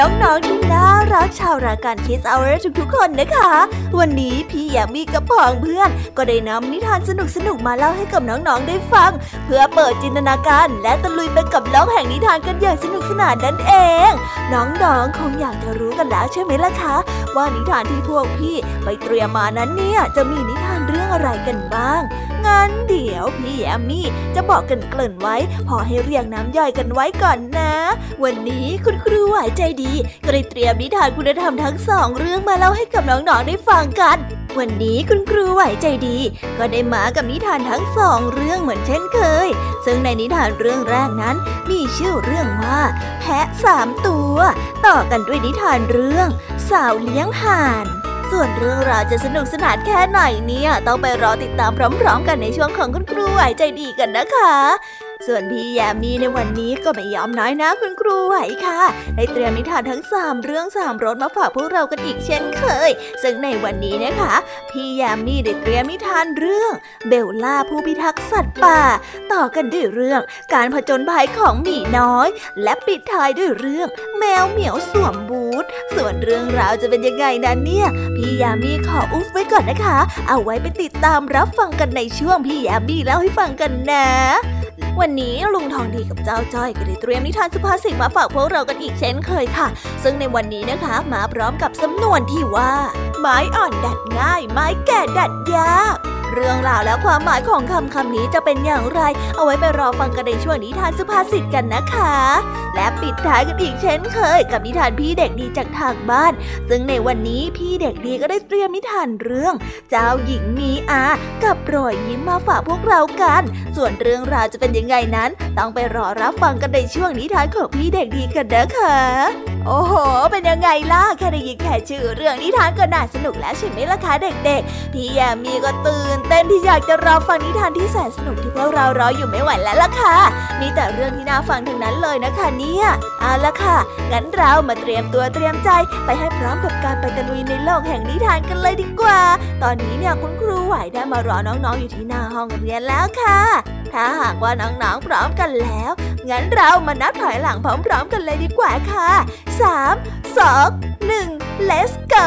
น้องๆที่น่า รักชาวรายการคิสเอาร์ทุกๆ คนนะคะ วันนี้พี่ยามีกับพองเพื่อน ก็ได้นำนิทานสนุกๆมาเล่าให้กับน้องๆได้ฟัง เพื่อเปิดจินตนาการและตะลุยไปกับโลกแห่งนิทานกันอย่างสนุกสนานนั่นเอง น้องๆคงอยากจะรู้กันแล้วใช่ไหมล่ะคะ ว่านิทานที่พวกพี่ไปเตรียมมานั้นเนี่ยจะมีนิทานเรื่องอะไรกันบ้างงั้นเดี๋ยวพี่แอมมี่จะบอกกันเกริ่นไว้ พอให้เรียงน้ำย่อยกันไว้ก่อนนะ วันนี้คุณครูหวายใจดีก็เลยเตรียมนิทานคุณธรรมทั้งสองเรื่องมาเล่าให้กับน้องๆได้ฟังกัน วันนี้คุณครูไหวใจดี ก็ได้มากับนิทานทั้งสองเรื่องเหมือนเช่นเคย ซึ่งในนิทานเรื่องแรกนั้น มีชื่อเรื่องว่า แพะสามตัว ต่อกันด้วยนิทานเรื่อง สาวเลี้ยงห่านส่วนเรื่องราวจะสนุกสนานแค่ไหนเนี่ย ต้องไปรอติดตามพร้อม ๆ กันในช่วงของคุณครูไหวใจดีกันนะคะ ส่วนพี่ยามีในวันนี้ก็ไม่ยอมน้อยนะคุณครูไหวค่ะ ได้เตรียมนิทานทั้งสามเรื่องสามรสมาฝากพวกเรากันอีกเช่นเคย ซึ่งในวันนี้นะคะ พี่ยามีได้เตรียมนิทานเรื่องเบลล่าผู้พิทักษ์สัตว์ป่า ต่อกันด้วยเรื่องการผจญภัยของหมีน้อย และปิดท้ายด้วยเรื่อง แมวเหมียวสวมบูท ส่วนเรื่องราวจะเป็นยังไงนั้นเนี่ย พี่ยามีขออุบไว้ก่อนนะคะ เอาไว้ไปติดตามรับฟังกันในช่วงพี่ยามีเล่าให้ฟังกันนะ วันนี้ลุงทองดีกับเจ้าจ้อยก็ได้เตรียมนิทานสุภาษิตมาฝากพวกเรากันอีกเช่นเคยค่ะ ซึ่งในวันนี้นะคะ มาพร้อมกับสำนวนที่ว่า ไม้อ่อนดัดง่าย ไม้แก่ดัดยาก เรื่องราวและความหมายของคำคำนี้จะเป็นอย่างไร เอาไว้ไปรอฟังกันในช่วงนิทานสุภาษิตกันนะคะ และปิดท้ายกันอีกเช่นเคย กับนิทานพี่เด็กดีจากทางบ้าน ซึ่งในวันนี้พี่เด็กดีก็ได้เตรียมนิทานเรื่อง เจ้าหญิงมีอา กับรอยยิ้มมาฝากพวกเรากัน ส่วนเรื่องราวจะเป็นยังไงนั้น ต้องไปรอรับฟังกันในช่วงนิทานของพี่เด็กดีกันนะคะโอ้โห เป็นยังไงล่ะ แค่ได้ยินแค่ชื่อเรื่องนิทานก็น่าสนุกแล้วใช่ไหมล่ะคะเด็กๆ พี่ยามีก็ตื่นเต้นที่อยากจะรอฟังนิทานที่แสนสนุกที่พวกเรารออยู่ไม่ไหวแล้วล่ะค่ะ มีแต่เรื่องที่น่าฟังทั้งนั้นเลยนะคะเนี่ยเอาละค่ะ งั้นเรามาเตรียมตัวเตรียมใจไปให้พร้อมกับการไปตะลุยในโลกแห่งนิทานกันเลยดีกว่า ตอนนี้เนี่ยคุณครูไหวได้มารอน้องๆอยู่ที่หน้าห้องเรียนแล้วค่ะ ถ้าหากว่าน้องๆพร้อมกันแล้ว งั้นเรามานับถอยหลังพร้อม ๆ กันเลยดีกว่าค่ะ 3 2 1 let's go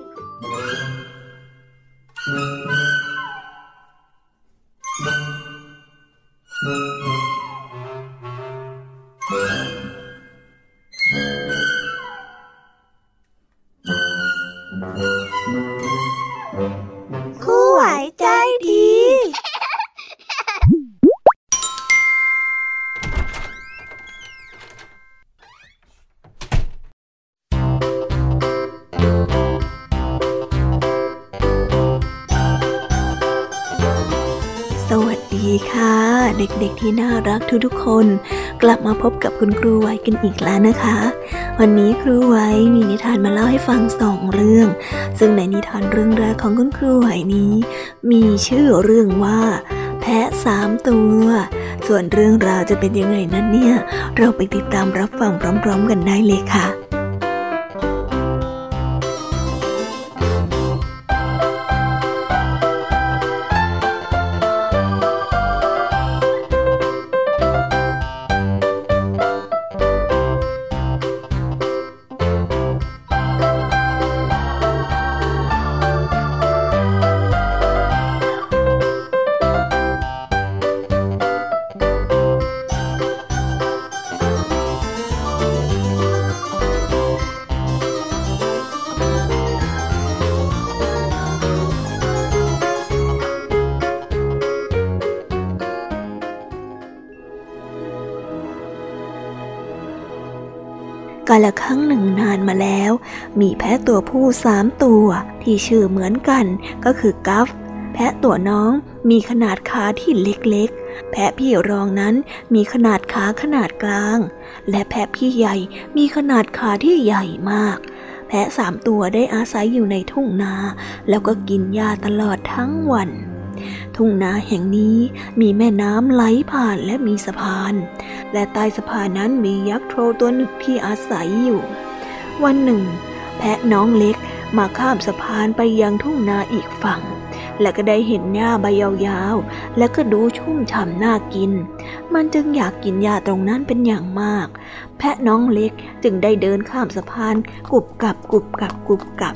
ที่น่ารักทุกๆคน กลับมาพบกับคุณครูไว้กันอีกแล้วนะคะ วันนี้ครูไว้มีนิทานมาเล่าให้ฟังสองเรื่อง ซึ่งในนิทานเรื่องแรกของคุณครูไว้นี้ มีชื่อเรื่องว่า แพะสามตัว ส่วนเรื่องราวจะเป็นยังไงนั้นเนี่ย เราไปติดตามรับฟังพร้อม ๆ กันได้เลยค่ะ กาลครั้งหนึ่งนานมาแล้ว มีแพะตัวผู้สามตัว ที่ชื่อเหมือนกันก็คือกัฟ แพะตัวน้องมีขนาดขาที่เล็กๆ แพะพี่รองนั้นมีขนาดขาขนาดกลาง และแพะพี่ใหญ่มีขนาดขาที่ใหญ่มาก แพะสามตัวได้อาศัยอยู่ในทุ่งนา แล้วก็กินหญ้าตลอดทั้งวัน ทุ่งนาแห่งนี้มีแม่น้ำไหลผ่านและมีสะพาน และใต้สะพานนั้นมียักษ์โทรตัวหนึ่งที่อาศัยอยู่ วันหนึ่ง แพะน้องเล็กมาข้ามสะพานไปยังทุ่งนาอีกฝั่ง และก็ได้เห็นหญ้าใบยาวๆ และก็ดูชุ่มฉ่ำน่ากิน มันจึงอยากกินหญ้าตรงนั้นเป็นอย่างมาก แพะน้องเล็กจึงได้เดินข้ามสะพานกุบกับกุบกับกุบกับ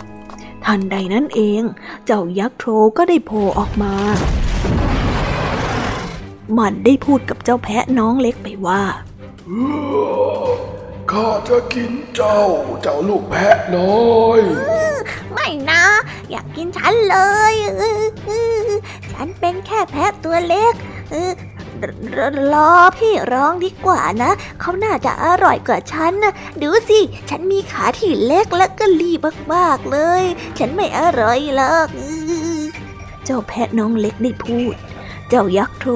ทันใดนั้นเอง เจ้ายักษ์โทรก็ได้โผล่ออกมา มันได้พูดกับเจ้าแพะน้องเล็กไปว่า ข้าจะกินเจ้า เจ้าลูกแพะน้อยไม่นะ อยากกินฉันเลย ฉันเป็นแค่แพะตัวเล็ก รอพี่ร้องดีกว่านะ เขาน่าจะอร่อยกว่าฉันนะดูสิ ฉันมีขาที่เล็กและก็รีบมากๆเลย ฉันไม่อร่อยหรอกเจ้าแพะน้องเล็กได้พูด เจ้ายักษ์โท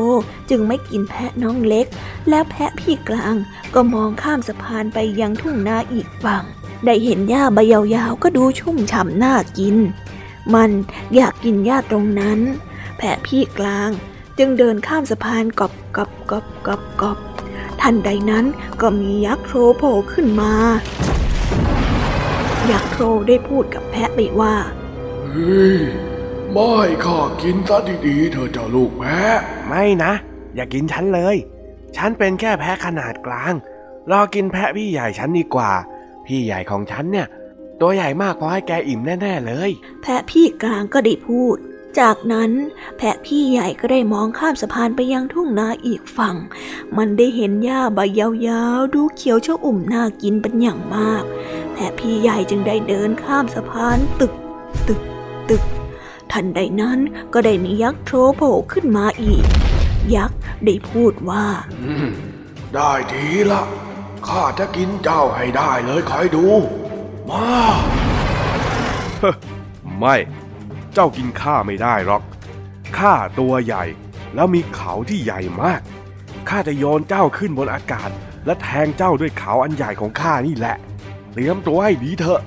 จึงไม่กินแพะน้องเล็ก แล้วแพะพี่กลางก็มองข้ามสะพานไปยังทุ่งนาอีกฝั่ง ได้เห็นหญ้าใบยาวๆก็ดูชุ่มฉ่ำน่ากิน มันอยากกินหญ้าตรงนั้น แพะพี่กลาง จึงเดินข้ามสะพานกอบกอบกอบกอบกอบทันใดนั้นก็มียักษ์โทรโผล่ขึ้นมา ยักษ์โทรได้พูดกับแพะไปว่าเฮ้ยไม่ข้ากินซะดีๆเธอะเจ้าลูกแพะ ไม่นะ อย่ากินฉันเลย ฉันเป็นแค่แพะขนาดกลาง รอกินแพะพี่ใหญ่ฉันดีกว่า พี่ใหญ่ของฉันเนี่ย ตัวใหญ่มากพอให้แกอิ่มแน่ๆเลย แพะพี่กลางก็ได้พูด จากนั้นแพะพี่ใหญ่ก็ได้มองข้ามสะพานไปยังทุ่งนาอีกฝั่ง มันได้เห็นหญ้าใบยาวๆ ดูเขียวชอุ่มน่ากินเป็นอย่างมาก แพะพี่ใหญ่จึงได้เดินข้ามสะพานตึก ตึก ตึก ทันใดนั้นก็ได้มียักษ์โทรโผล่ขึ้นมาอีก ยักษ์ได้พูดว่าอืมได้ทีละข้าจะกินเจ้าให้ได้เลยคอยดู มา ไม่ เจ้ากินข้าไม่ได้หรอก ข้าตัวใหญ่ แล้วมีเขาที่ใหญ่มาก ข้าจะโยนเจ้าขึ้นบนอากาศ และแทงเจ้าด้วยเขาอันใหญ่ของข้านี่แหละ เตรียมตัวให้ดีเถอะ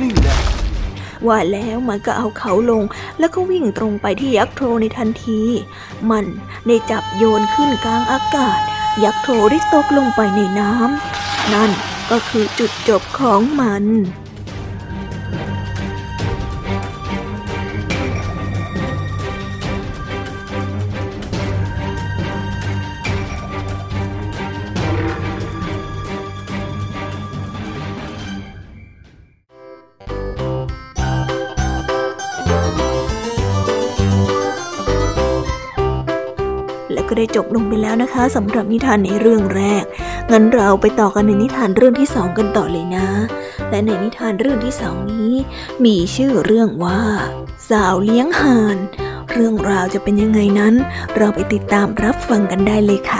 นี่แหละว่าแล้วมันก็เอาเขาลง แล้วก็วิ่งตรงไปที่ยักษ์โทรในทันที มันได้จับโยนขึ้นกลางอากาศ ยักษ์โทรได้ตกลงไปในน้ำนั่นก็คือจุดจบของมัน ได้จบลงไปแล้วนะคะสำหรับนิทานในเรื่องแรก งั้นเราไปต่อกันในนิทานเรื่องที่สองกันต่อเลยนะ และในนิทานเรื่องที่สองนี้ มีชื่อเรื่องว่า สาวเลี้ยงห่าน เรื่องราวจะเป็นยังไงนั้น เราไปติดตามรับฟังกันได้เลยค่ะ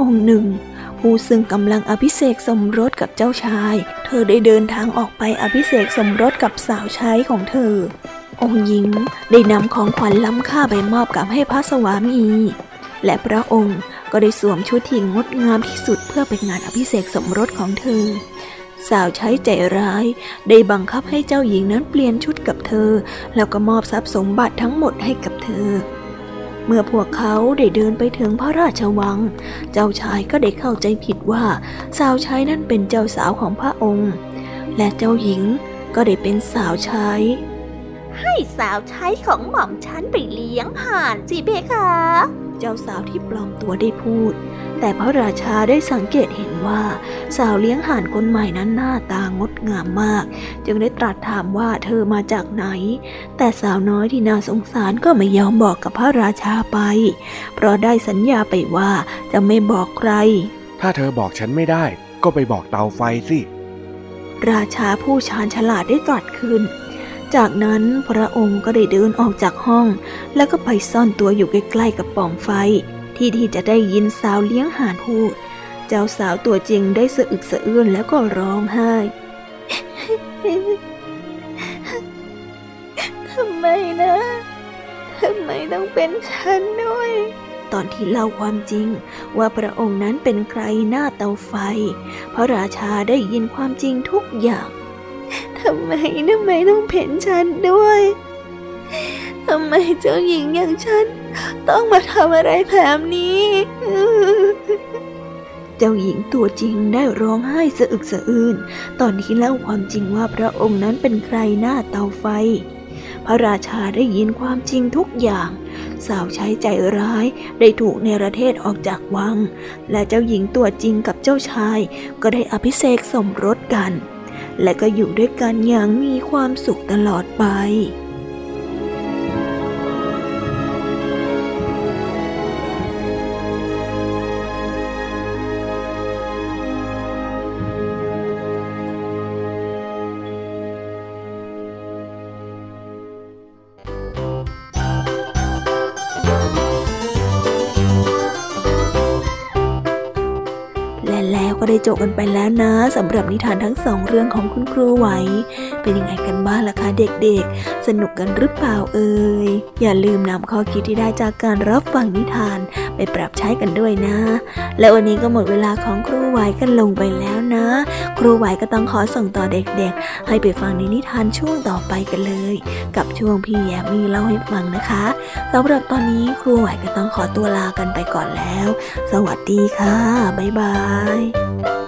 องค์หนึ่ง ผู้ซึ่งกำลังอภิเษกสมรสกับเจ้าชาย เธอได้เดินทางออกไปอภิเษกสมรสกับสาวใช้ของเธอ องค์หญิงได้นำของขวัญล้ำค่าไปมอบกับให้พระสวามี และพระองค์ก็ได้สวมชุดที่งดงามที่สุดเพื่อเป็นงานอภิเษกสมรสของเธอสาวใช้ใจร้าย ได้บังคับให้เจ้าหญิงนั้นเปลี่ยนชุดกับเธอ แล้วก็มอบทรัพย์สมบัติทั้งหมดให้กับเธอ เมื่อพวกเขาได้เดินไปถึงพระราชวัง เจ้าชายก็ได้เข้าใจผิดว่าสาวใช้นั่นเป็นเจ้าสาวของพระองค์ และเจ้าหญิงก็ได้เป็นสาวใช้ ให้สาวใช้ของหม่อมฉันไปเลี้ยงห่านสิเพคะ เจ้าสาวที่ปลอมตัวได้พูด แต่พระราชาได้สังเกตเห็นว่า สาวเลี้ยงห่านคนใหม่นั้นหน้าตางดงามมาก จึงได้ตรัสถามว่าเธอมาจากไหน แต่สาวน้อยที่น่าสงสารก็ไม่ยอมบอกกับพระราชาไป เพราะได้สัญญาไปว่าจะไม่บอกใคร ถ้าเธอบอกฉันไม่ได้ ก็ไปบอกเตาไฟสิ ราชาผู้ชาญฉลาดได้ตรัสขึ้น จากนั้นพระองค์ก็ได้เดินออกจากห้อง แล้วก็ไปซ่อนตัวอยู่ใกล้ๆกับปล่องไฟ ที่ที่จะได้ยินสาวเลี้ยงห่านพูด เจ้าสาวตัวจริงได้สะอึกสะอื้นแล้วก็ร้องไห้ทำไมนะทำไมต้องเป็นฉันด้วย ตอนที่เล่าความจริงว่าพระองค์นั้นเป็นใครหน้าเตาไฟ พระราชาได้ยินความจริงทุกอย่าง ทำไมทำไมต้องเพ่นฉันด้วยทำไมเจ้าหญิงอย่างฉัน ต้องมาทำอะไรแบบนี้ เจ้าหญิงตัวจริงได้ร้องไห้สะอึกสะอื้นตอนที่เล่าความจริงว่าพระองค์นั้นเป็นใครหน้าเตาไฟ พระราชาได้ยินความจริงทุกอย่าง สาวใช้ใจร้ายได้ถูกเนรเทศออกจากวัง และเจ้าหญิงตัวจริงกับเจ้าชายก็ได้อภิเษกสมรสกัน และก็อยู่ด้วยกันอย่างมีความสุขตลอดไป บกันไปแล้วนะสำหรับนิทานทั้งสองเรื่องของคุณครูไหว เป็นยังไงกันบ้างล่ะคะเด็กๆ สนุกกันหรือเปล่าเอ่ยอย่าลืมนำข้อคิดที่ได้จากการรับฟังนิทานไปปรับใช้กันด้วยนะ และวันนี้ก็หมดเวลาของครูไหวกันลงไปแล้วนะ ครูไหวก็ต้องขอส่งต่อเด็กๆ ให้ไปฟังในนิทานช่วงต่อไปกันเลย กับช่วงพี่แยมมีเล่าให้ฟังนะคะสำหรับตอนนี้ครูไหวก็ต้องขอตัวลากันไปก่อนแล้ว สวัสดีค่ะ บ๊ายบาย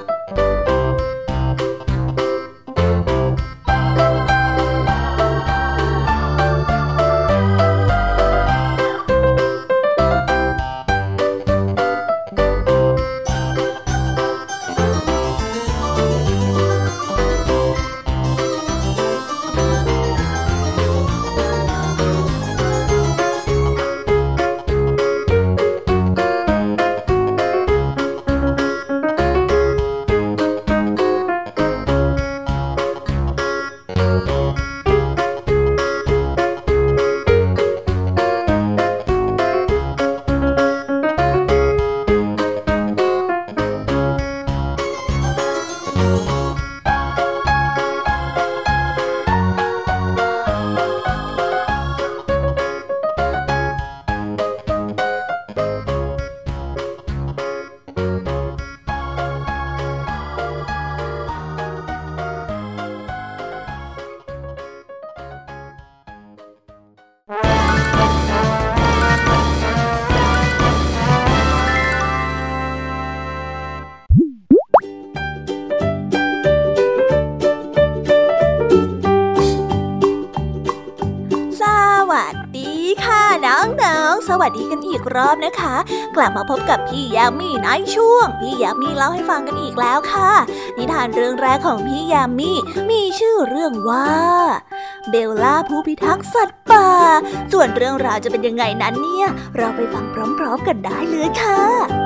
กรอบนะคะ กลับมาพบกับพี่ยามีในช่วง พี่ยามีเล่าให้ฟังกันอีกแล้วค่ะ นิทานเรื่องแรกของพี่ยามีมีชื่อเรื่องว่าเบลล่าผู้พิทักษ์สัตว์ป่า ส่วนเรื่องราวจะเป็นยังไงนั้นเนี่ย เราไปฟังพร้อมๆกันได้เลยค่ะ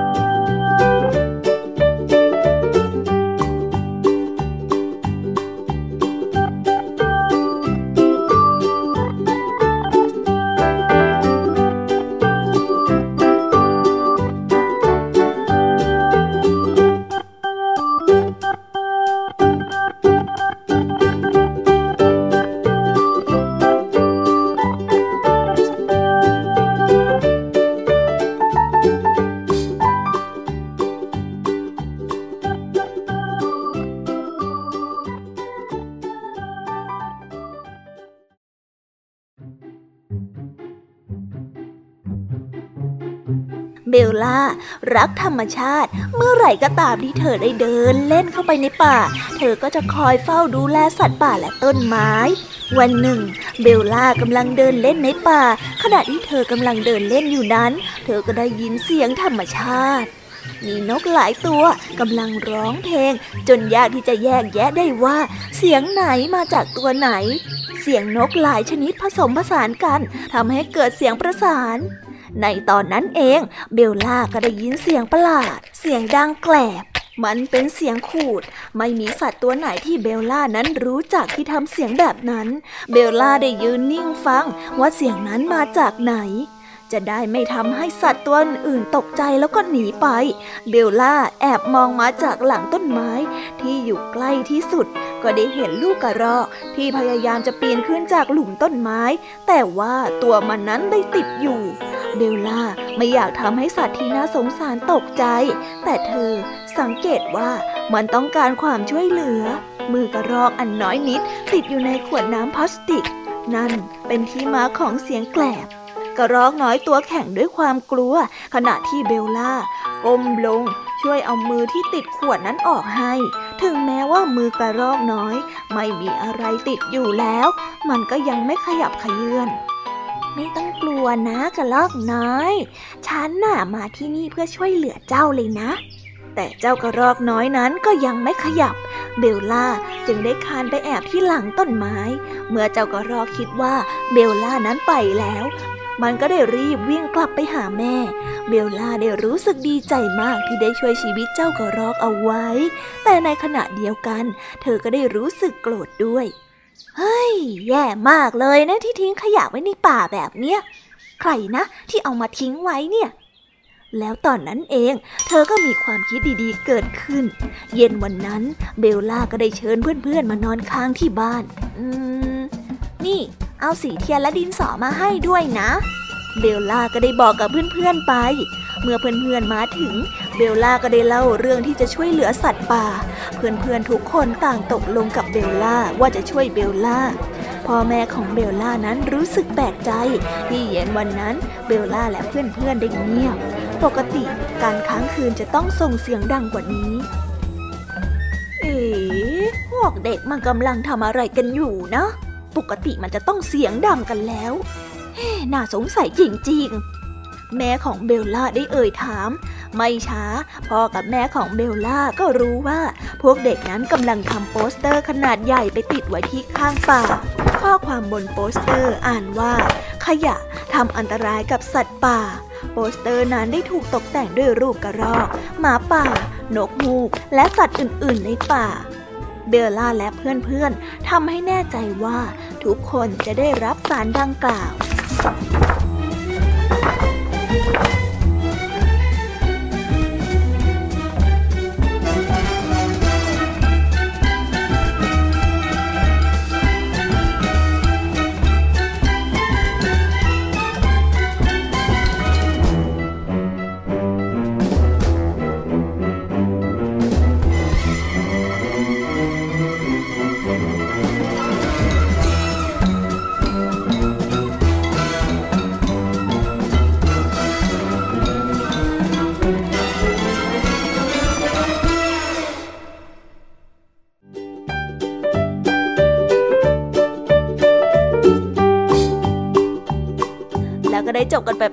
บลล่ารักธรรมชาติ เมื่อไหร่ก็ตามที่เธอได้เดินเล่นเข้าไปในป่า เธอก็จะคอยเฝ้าดูแลสัตว์ป่าและต้นไม้ วันหนึ่ง เบลล่ากำลังเดินเล่นในป่า ขณะที่เธอกำลังเดินเล่นอยู่นั้น เธอก็ได้ยินเสียงธรรมชาติมีนกหลายตัวกำลังร้องเพลง จนยากที่จะแยกแยะได้ว่า เสียงไหนมาจากตัวไหน เสียงนกหลายชนิดผสมผสานกันทำให้เกิดเสียงประสาน ในตอนนั้นเองเบลล่าก็ได้ยินเสียงประหลาด เสียงดังแกลบมันเป็นเสียงขูด ไม่มีสัตว์ตัวไหนที่เบลล่านั้นรู้จักที่ทำเสียงแบบนั้น เบลล่าได้ยืนนิ่งฟังว่าเสียงนั้นมาจากไหน จะได้ไม่ทำให้สัตว์ตัวอื่นตกใจแล้วก็หนีไป เบลล่าแอบมองมาจากหลังต้นไม้ ที่อยู่ใกล้ที่สุด ก็ได้เห็นลูกกระรอก ที่พยายามจะปีนขึ้นจากหลุมต้นไม้ แต่ว่าตัวมันนั้นได้ติดอยู่ เบลล่าไม่อยากทำให้สัตว์ที่น่าสงสารตกใจ แต่เธอสังเกตว่ามันต้องการความช่วยเหลือ มือกระรอกอันน้อยนิด ติดอยู่ในขวดน้ำพลาสติก นั่นเป็นที่มาของเสียงแกลบ กระรอกน้อยตัวแข็งด้วยความกลัว ขณะที่เบลล่าก้มลง ช่วยเอามือที่ติดขวดนั้นออกให้ ถึงแม้ว่ามือกระรอกน้อย ไม่มีอะไรติดอยู่แล้ว มันก็ยังไม่ขยับขยื่นไม่ต้องกลัวนะกระลอกน้อย ฉันน่ะมาที่นี่เพื่อช่วยเหลือเจ้าเลยนะ แต่เจ้ากระรอกน้อยนั้นก็ยังไม่ขยับ เบลล่าจึงได้คานไปแอบที่หลังต้นไม้ เมื่อเจ้ากระรอกคิดว่าเบลล่านั้นไปแล้ว มันก็ได้รีบวิ่งกลับไปหาแม่ เบลล่าได้รู้สึกดีใจมากที่ได้ช่วยชีวิตเจ้ากระรอกเอาไว้ แต่ในขณะเดียวกัน เธอก็ได้รู้สึกโกรธด้วย เฮ้ย แย่มากเลยนะที่ทิ้งขยะไว้ในป่าแบบเนี้ย ใครนะที่เอามาทิ้งไว้เนี่ยแล้วตอนนั้นเอง เธอก็มีความคิดดีๆเกิดขึ้น เย็นวันนั้น เบลล่าก็ได้เชิญเพื่อนๆมานอนค้างที่บ้าน อืม นี่ เอาสีเทียนและดินสอมาให้ด้วยนะเบลล่าก็ได้บอกกับเพื่อนๆไป เมื่อเพื่อนๆมาถึง เบลล่าก็ได้เล่าเรื่องที่จะช่วยเหลือสัตว์ป่า เพื่อนๆทุกคนต่างตกลงกับเบลล่าว่าจะช่วยเบลล่า พ่อแม่ของเบลล่านั้นรู้สึกแปลกใจ ที่เย็นวันนั้นเบลล่าและเพื่อนๆได้เงียบ ปกติการค้างคืนจะต้องส่งเสียงดังกว่านี้ เอ๋พวกเด็กมันกำลังทำอะไรกันอยู่เนาะ ปกติมันจะต้องเสียงดังกันแล้ว น่าสงสัยจริงๆ แม่ของเบลล่าได้เอ่ยถาม ไม่ช้า พ่อกับแม่ของเบลล่าก็รู้ว่า พวกเด็กนั้นกำลังทำโปสเตอร์ขนาดใหญ่ไปติดไว้ที่ข้างป่า ข้อความบนโปสเตอร์อ่านว่า ขยะทำอันตรายกับสัตว์ป่า โปสเตอร์นั้นได้ถูกตกแต่งด้วยรูปกระรอก หมาป่า นกฮูก และสัตว์อื่นๆในป่า เบลล่าและเพื่อนๆทำให้แน่ใจว่าทุกคนจะได้รับสารดังกล่าวแล้ว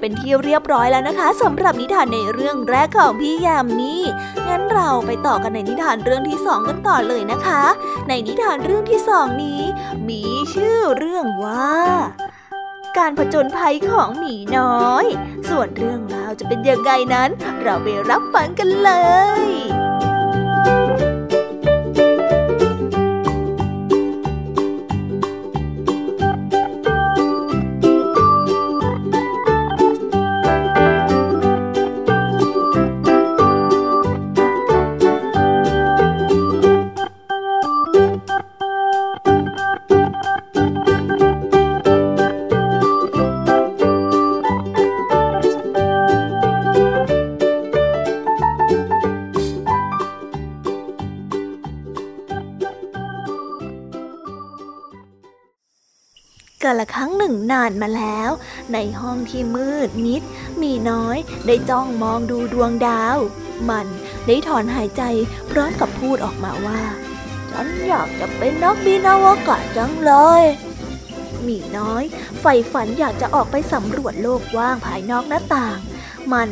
เป็นที่เรียบร้อยแล้วนะคะสำหรับนิทานในเรื่องแรกของพี่ยามีงั้นเราไปต่อกันในนิทานเรื่องที่สองกันต่อเลยนะคะ ในนิทานเรื่องที่สองนี้ มีชื่อเรื่องว่าการผจญภัยของหมีน้อย ส่วนเรื่องราวจะเป็นยังไงนั้น เราไปรับฟังกันเลยานมาแล้ว ในห้องที่มืดมิด มีน้อยได้จ้องมองดูดวงดาว มันได้ถอนหายใจพร้อมกับพูดออกมาว่า ฉันอยากจะเป็นนักบินอวกาศจังเลยมีน้อยใฝ่ฝันอยากจะออกไปสำรวจโลกว้างภายนอกหน้าต่าง มัน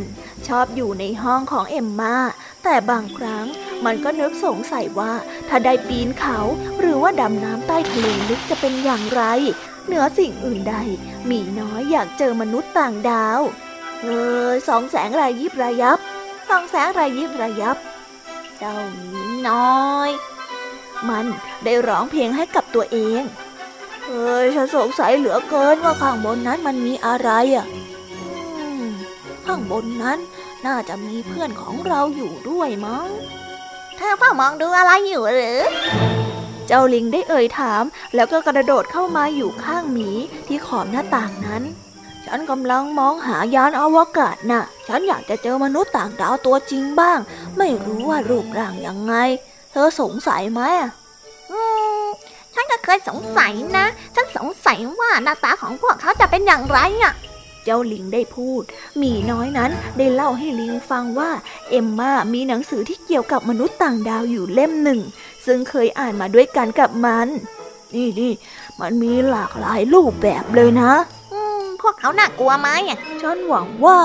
ชอบอยู่ในห้องของเอ็มมาแต่บางครั้งมันก็นึกสงสัยว่าถ้าได้ปีนเขาหรือว่าดำน้ำใต้ทะเลลึกจะเป็นอย่างไร เหนือสิ่งอื่นใด มีน้อยอยากเจอมนุษย์ต่างดาว เออสองแสงรายยิบระยับสองแสงรายยิบระยับ เจ้าหมีน้อย มันได้ร้องเพลงให้กับตัวเอง เอ้ยฉันสงสัยเหลือเกินว่าข้างบนนั้นมันมีอะไรอะข้างบนนั้นน่าจะมีเพื่อนของเราอยู่ด้วยมั้ง เธอเฝ้ามองดูอะไรอยู่หรือ เจ้าลิงได้เอ่ยถาม แล้วก็กระโดดเข้ามาอยู่ข้างหมีที่ขอบหน้าต่างนั้น ฉันกำลังมองหายานอวกาศน่ะ ฉันอยากจะเจอมนุษย์ต่างดาวตัวจริงบ้าง ไม่รู้ว่ารูปร่างยังไง เธอสงสัยไหมอะอืมฉันก็เคยสงสัยนะ ฉันสงสัยว่าหน้าตาของพวกเขาจะเป็นอย่างไรอะเจ้าลิงได้พูดหมีน้อยนั้นได้เล่าให้ลิงฟังว่า เอมมามีหนังสือที่เกี่ยวกับมนุษย์ต่างดาวอยู่เล่มหนึ่ง ซึ่งเคยอ่านมาด้วยกันกับมัน นี่นี่มันมีหลากหลายรูปแบบเลยนะอืมพวกเขาน่ากลัวไหมอะฉันหวังว่า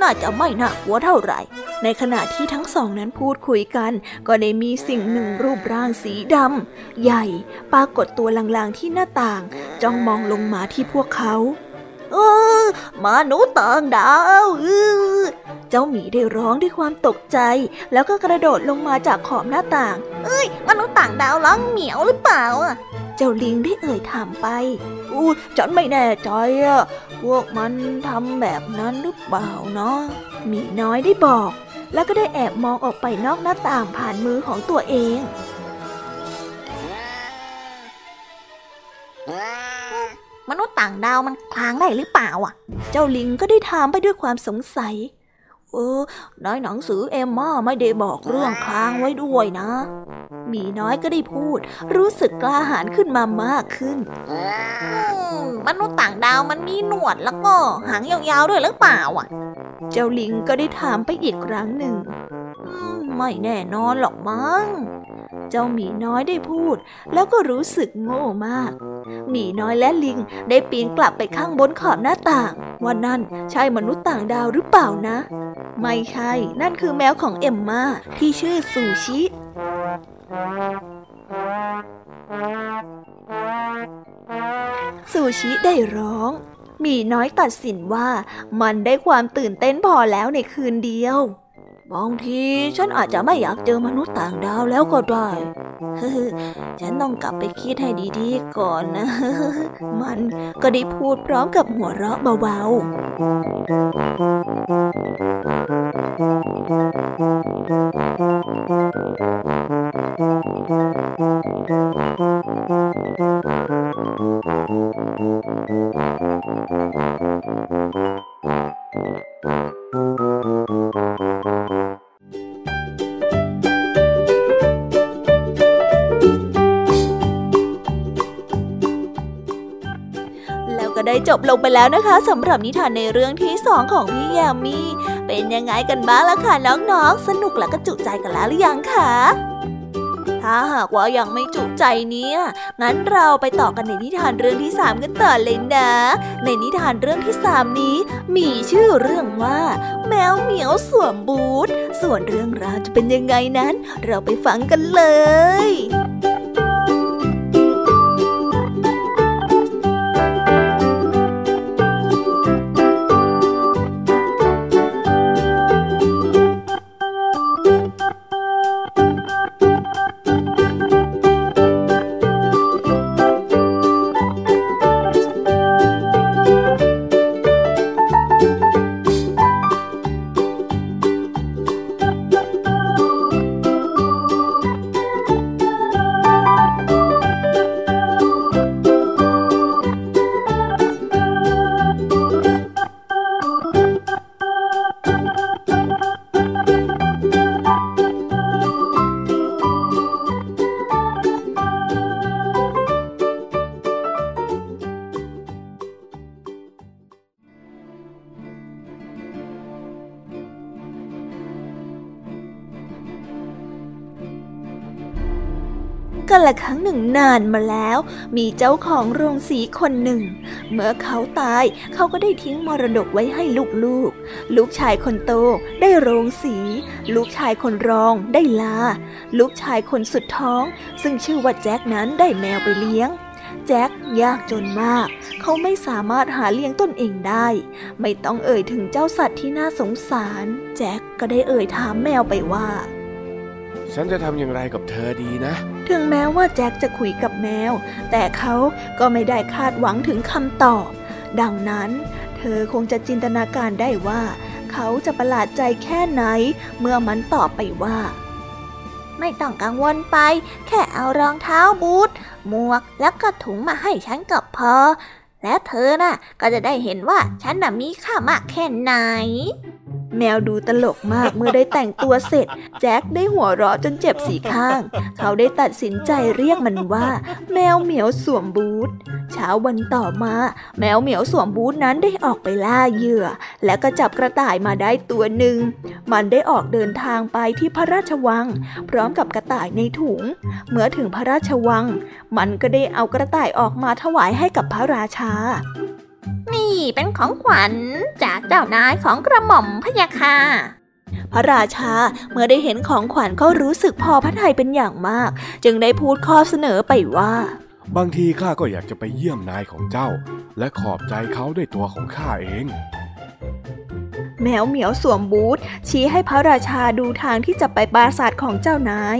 น่าจะไม่น่ากลัวเท่าไหร่ ในขณะที่ทั้งสองนั้นพูดคุยกัน ก็ได้มีสิ่งหนึ่งรูปร่างสีดำใหญ่ ปรากฏตัวลางๆที่หน้าต่าง จ้องมองลงมาที่พวกเขา เออ มนุษย์ต่างดาวเจ้าหมีได้ร้องด้วยความตกใจ แล้วก็กระโดดลงมาจากขอบหน้าต่างเฮ้ย มนุษย์ต่างดาวร้องเหมียวหรือเปล่าอะเจ้าลิงได้เอ่ยถามไปอู้ฉันไม่แน่ใจอะพวกมันทำแบบนั้นหรือเปล่าเนาะหมีน้อยได้บอก แล้วก็ได้แอบมองออกไปนอกหน้าต่างผ่านมือของตัวเอง มนุษย์ต่างดาวมันคลางได้หรือเปล่าอะ เจ้าลิงก็ได้ถามไปด้วยความสงสัย เออในหนังสือเอมมาไม่ได้บอกเรื่องค้างไว้ด้วยนะหมีน้อยก็ได้พูด รู้สึกกล้าหาญขึ้นมามากขึ้นอืมมนุษย์ต่างดาวมันมีหนวดแล้วก็หางยาวๆด้วยหรือเปล่าอะ เจ้าลิงก็ได้ถามไปอีกครั้งหนึ่งอืมไม่แน่นอนหรอกมั้ง เจ้าหมีน้อยได้พูด แล้วก็รู้สึกโง่มาก หมีน้อยและลิงได้ปีนกลับไปข้างบนขอบหน้าต่างว่านั่นใช่มนุษย์ต่างดาวหรือเปล่านะ ไม่ใช่ นั่นคือแมวของเอ็มมาที่ชื่อซูชิ ซูชิได้ร้องหมีน้อยตัดสินว่ามันได้ความตื่นเต้นพอแล้วในคืนเดียว บางทีฉันอาจจะไม่อยากเจอมนุษย์ต่างดาวแล้วก็ได้ฉันต้องกลับไปคิดให้ดีๆก่อนนะ มันก็ได้พูดพร้อมกับหัวเราะเบาๆ บลงไปแล้วนะคะสำหรับนิทานในเรื่องที่สองของพี่ยามีเป็นยังไงกันบ้างล่ะค่ะน้องๆ สนุกและก็จุใจกันแล้วหรือยังคะถ้าหากว่ายังไม่จุใจเนี่ย งั้นเราไปต่อกันในนิทานเรื่องที่สามกันต่อเลยนะ ในนิทานเรื่องที่สามนี้ มีชื่อเรื่องว่า แมวเหมียวสวมบูท ส่วนเรื่องราวจะเป็นยังไงนั้น เราไปฟังกันเลยานมาแล้ว มีเจ้าของโรงสีคนหนึ่ง เมื่อเขาตายเขาก็ได้ทิ้งมรดกไว้ให้ลูกๆลูกลูกชายคนโตได้โรงสี ลูกชายคนรองได้ลา ลูกชายคนสุดท้อง ซึ่งชื่อว่าแจ็คนั้นได้แมวไปเลี้ยงแจ็คยากจนมาก เขาไม่สามารถหาเลี้ยงตนเองได้ ไม่ต้องเอ่ยถึงเจ้าสัตว์ที่น่าสงสาร แจ็คก็ได้เอ่ยถามแมวไปว่า ฉันจะทำอย่างไรกับเธอดีนะ ถึงแม้ว่าแจ็คจะคุยกับแมว แต่เขาก็ไม่ได้คาดหวังถึงคำตอบ ดังนั้น เธอคงจะจินตนาการได้ว่า เขาจะประหลาดใจแค่ไหน เมื่อมันตอบไปว่า ไม่ต้องกังวลไป แค่เอารองเท้าบูทหมวกแล้วก็ถุงมาให้ฉันก็พอ แล้วเธอน่ะ ก็จะได้เห็นว่าฉันน่ะมีค่ามากแค่ไหน แมวดูตลกมากเมื่อได้แต่งตัวเสร็จ แจ็คได้หัวเราะจนเจ็บสีข้าง เขาได้ตัดสินใจเรียกมันว่า แมวเหมียวสวมบูทเช้าวันต่อมา แมวเหมียวสวมบูทนั้นได้ออกไปล่าเหยื่อ และก็จับกระต่ายมาได้ตัวหนึ่ง มันได้ออกเดินทางไปที่พระราชวัง พร้อมกับกระต่ายในถุง เมื่อถึงพระราชวัง มันก็ได้เอากระต่ายออกมาถวายให้กับพระราชา นี่เป็นของขวัญจากเจ้านายของกระหม่อมพะยาค่ะพระราชาเมื่อได้เห็นของขวัญก็รู้สึกพอพระทัยเป็นอย่างมาก จึงได้พูดข้อเสนอไปว่า บางทีข้าก็อยากจะไปเยี่ยมนายของเจ้า และขอบใจเขาด้วยตัวของข้าเอง แมวเหมียวสวมบูทชี้ให้พระราชาดูทางที่จะไปปราสาทของเจ้านาย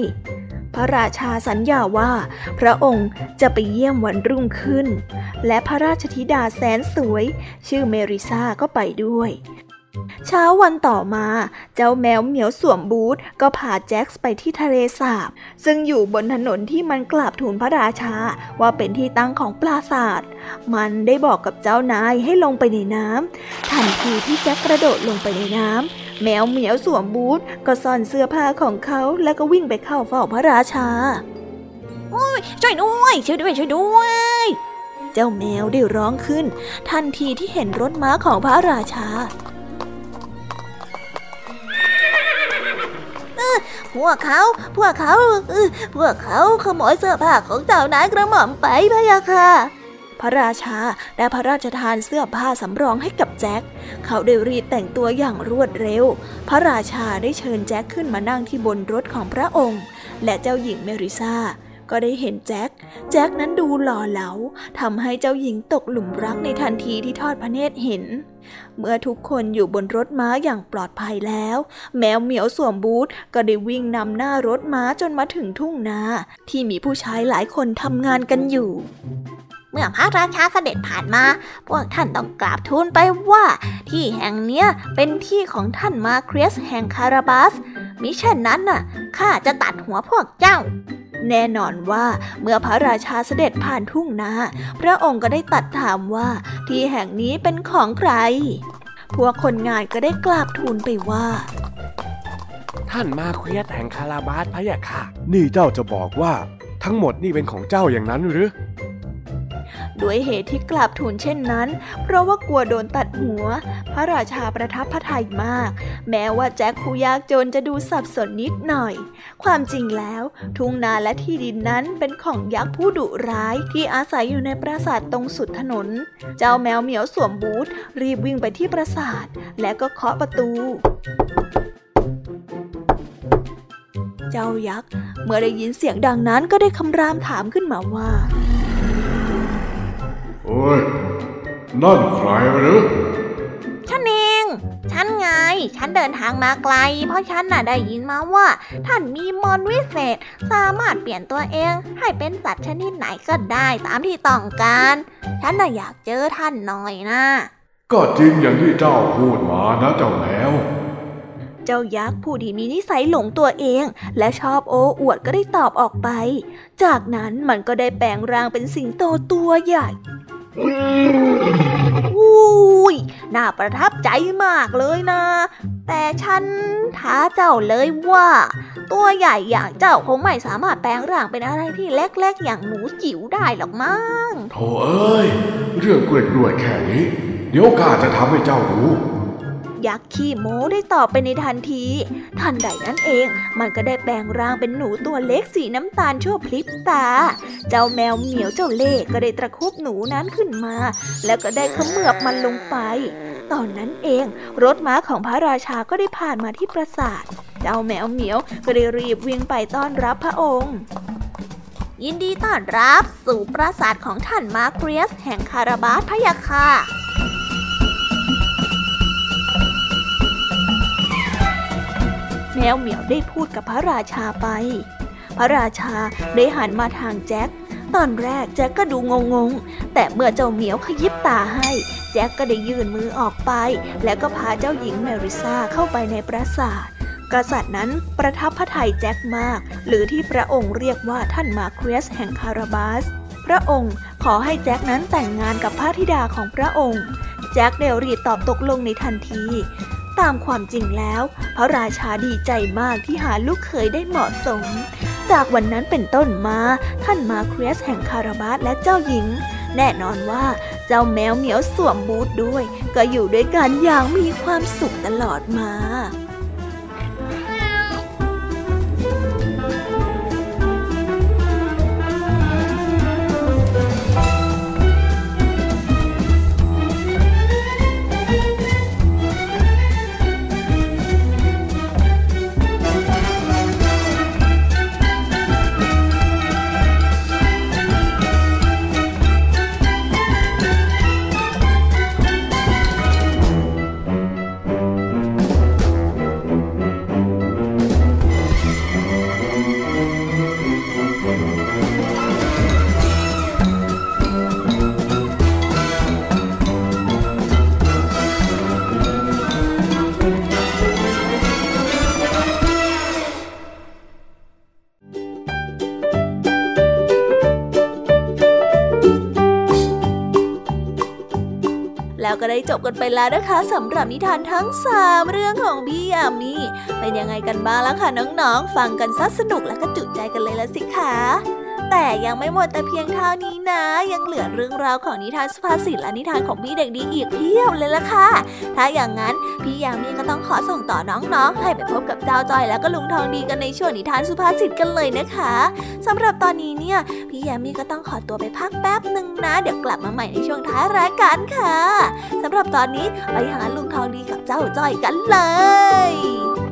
พระราชาสัญญาว่า พระองค์จะไปเยี่ยมวันรุ่งขึ้น และพระราชธิดาแสนสวย ชื่อเมริซาก็ไปด้วยเช้าวันต่อมา เจ้าแมวเหมียวสวมบูทก็พาแจ็คไปที่ทะเลสาบ ซึ่งอยู่บนถนนที่มันกราบทูลพระราชาว่าเป็นที่ตั้งของปราศาสาทมันได้บอกกับเจ้านายให้ลงไปในน้ำทันทีที่แจ็คกระโดดลงไปในน้ำ แมวเหมียวสวมบูทก็ซ่อนเสื้อผ้าของเขาแล้วก็วิ่งไปเข้าเฝ้าพระราชาช่วยด้วยช่วยด้วยช่วยด้วย เจ้าแมวได้ร้องขึ้น ทันทีที่เห็นรถม้าของพระราชาพวกเขา พวกเขา พวกเขาขโมยเสื้อผ้าของเจ้านายกระหม่อมไปพะยะค่ะพ ระราชาได้พระราชทานเสื้อผ้าสำรองให้กับแจ็ค เขาได้รีดแต่งตัวอย่างรวดเร็ว พระราชาได้เชิญแจ็คขึ้นมานั่งที่บนรถของพระองค์ และเจ้าหญิงเมริซาก็ได้เห็นแจ็ค แจ็คนั้นดูหล่อเหลาทำให้เจ้าหญิงตกหลุมรักในทันทีที่ทอดพระเนตรเห็น เมื่อทุกคนอยู่บนรถม้าอย่างปลอดภัยแล้ว แมวเหมียวสวมบูทก็ได้วิ่งนำหน้ารถม้าจนมาถึงทุ่งนาที่มีผู้ชายหลายคนทำงานกันอยู่ มื่อพระราชาเสด็จผ่านมา พวกท่านต้องกราบทูลไปว่า ที่แห่งเนี้ยเป็นที่ของท่านมาเคียสแห่งคาราบัส มิเช่นนั้นน่ะข้าจะตัดหัวพวกเจ้า แน่นอนว่าเมื่อพระราชาเสด็จผ่านทุ่งนา พระองค์ก็ได้ตัดถามว่าที่แห่งนี้เป็นของใคร พวกคนงานก็ได้กราบทูลไปว่าท่านมาเคียสแห่งคาราบาสพะยะค่ะ นี่เจ้าจะบอกว่า ทั้งหมดนี่เป็นของเจ้าอย่างนั้นหรือ ด้วยเหตุที่กราบทูลเช่นนั้น เพราะว่ากลัวโดนตัดหัว พระราชาประทับพระทัยมาก แม้ว่าแจ็คผู้ยากจนจะดูสับสนนิดหน่อย ความจริงแล้ว ทุ่งนาและที่ดินนั้นเป็นของยักษ์ผู้ดุร้ายที่อาศัยอยู่ในปราสาทตรงสุดถนน เจ้าแมวเหมียวสวมบูทรีบวิ่งไปที่ปราสาท และก็เคาะประตู เจ้ายักษ์เมื่อได้ยินเสียงดังนั้นก็ได้คำรามถามขึ้นมาว่า โอ้ย นั่นใครหรือฉันเอง ฉันไง ฉันเดินทางมาไกล เพราะฉันน่ะได้ยินมาว่า ท่านมีมนวิเศษ สามารถเปลี่ยนตัวเอง ให้เป็นสัตว์ชนิดไหนก็ได้ตามที่ต้องการ ฉันน่ะอยากเจอท่านหน่อยนะ ก็จริงอย่างที่เจ้าพูดมานะเจ้าแมวเจ้ายักษ์ผู้ที่มีนิสัยหลงตัวเอง และชอบโอ้อวดก็ได้ตอบออกไป จากนั้นมันก็ได้แปลงร่างเป็นสิงโตตัวใหญ่ อุ้ยน่าประทับใจมากเลยนะ แต่ฉันท้าเจ้าเลยว่า ตัวใหญ่อย่างเจ้าคงไม่สามารถแปลงร่างเป็นอะไรที่เล็กๆ อย่างหมูจิ๋วได้หรอกมั้งโธ่เอ้ย เรื่องกล้วยๆแค่นี้ เดี๋ยวข้าจะทำให้เจ้ารู้ ยักษ์ขี้โม้ได้ตอบไปในทันที ทันใดนั้นเอง มันก็ได้แปลงร่างเป็นหนูตัวเล็กสีน้ำตาลชั่วพลิบตา เจ้าแมวเหมียวเจ้าเล่ก็ได้ตะคุบหนูนั้นขึ้นมา แล้วก็ได้ขมือบมันลงไป ตอนนั้นเอง รถม้าของพระราชาก็ได้ผ่านมาที่ปราสาท เจ้าแมวเหมียวก็ได้รีบวิ่งไปต้อนรับพระองค์ยินดีต้อนรับสู่ปราสาทของท่านมาเคียสแห่งคาราบาสพยาค่ะ แมวเหมียวได้พูดกับพระราชาไป พระราชาได้หันมาทางแจ็ค ตอนแรกแจ็คก็ดูงงๆแต่เมื่อเจ้าเหมียวขยิบตาให้ แจ็คก็ได้ยื่นมือออกไป แล้วก็พาเจ้าหญิงเมริซาเข้าไปในปราสาทกษัตริย์นั้นประทับพระทัยแจ็คมาก หรือที่พระองค์เรียกว่าท่านมาเคียสแห่งคาราบาส พระองค์ขอให้แจ็คนั้นแต่งงานกับพระธิดาของพระองค์ แจ็คเดลรีบตอบตกลงในทันที ตามความจริงแล้ว พระราชาดีใจมากที่หาลูกเขยได้เหมาะสม จากวันนั้นเป็นต้นมาท่านมาเคีสแห่งคาราบาสและเจ้าหญิง แน่นอนว่าเจ้าแมวเหมียวสวมบูทด้วย ก็อยู่ด้วยกันอย่างมีความสุขตลอดมา แล้วก็ได้จบกันไปแล้วนะคะสำหรับนิทานทั้งสามเรื่องของพี่ยามีเป็นยังไงกันบ้างล่ะคะน้องๆ ฟังกันซัสนุกและก็จุใจกันเลยละสิคะ แต่ยังไม่หมดแต่เพียงเท่านี้นะ ยังเหลือเรื่องราวของนิทานสุภาษิตและนิทานของพี่เด็กดีอีกเพียบเลยละค่ะ ถ้าอย่างนั้นพี่ยามีก็ต้องขอส่งต่อน้องๆ ให้ไปพบกับเจ้าจอยแล้วก็ลุงทองดีกันในช่วงนิทานสุภาษิตกันเลยนะคะสำหรับตอนนี้เนี่ยพี่ยามีก็ต้องขอตัวไปพักแป๊บหนึ่งนะ เดี๋ยวกลับมาใหม่ในช่วงท้ายรายการค่ะสำหรับตอนนี้ไปหาลุงทองดีกับเจ้าจอยกันเลย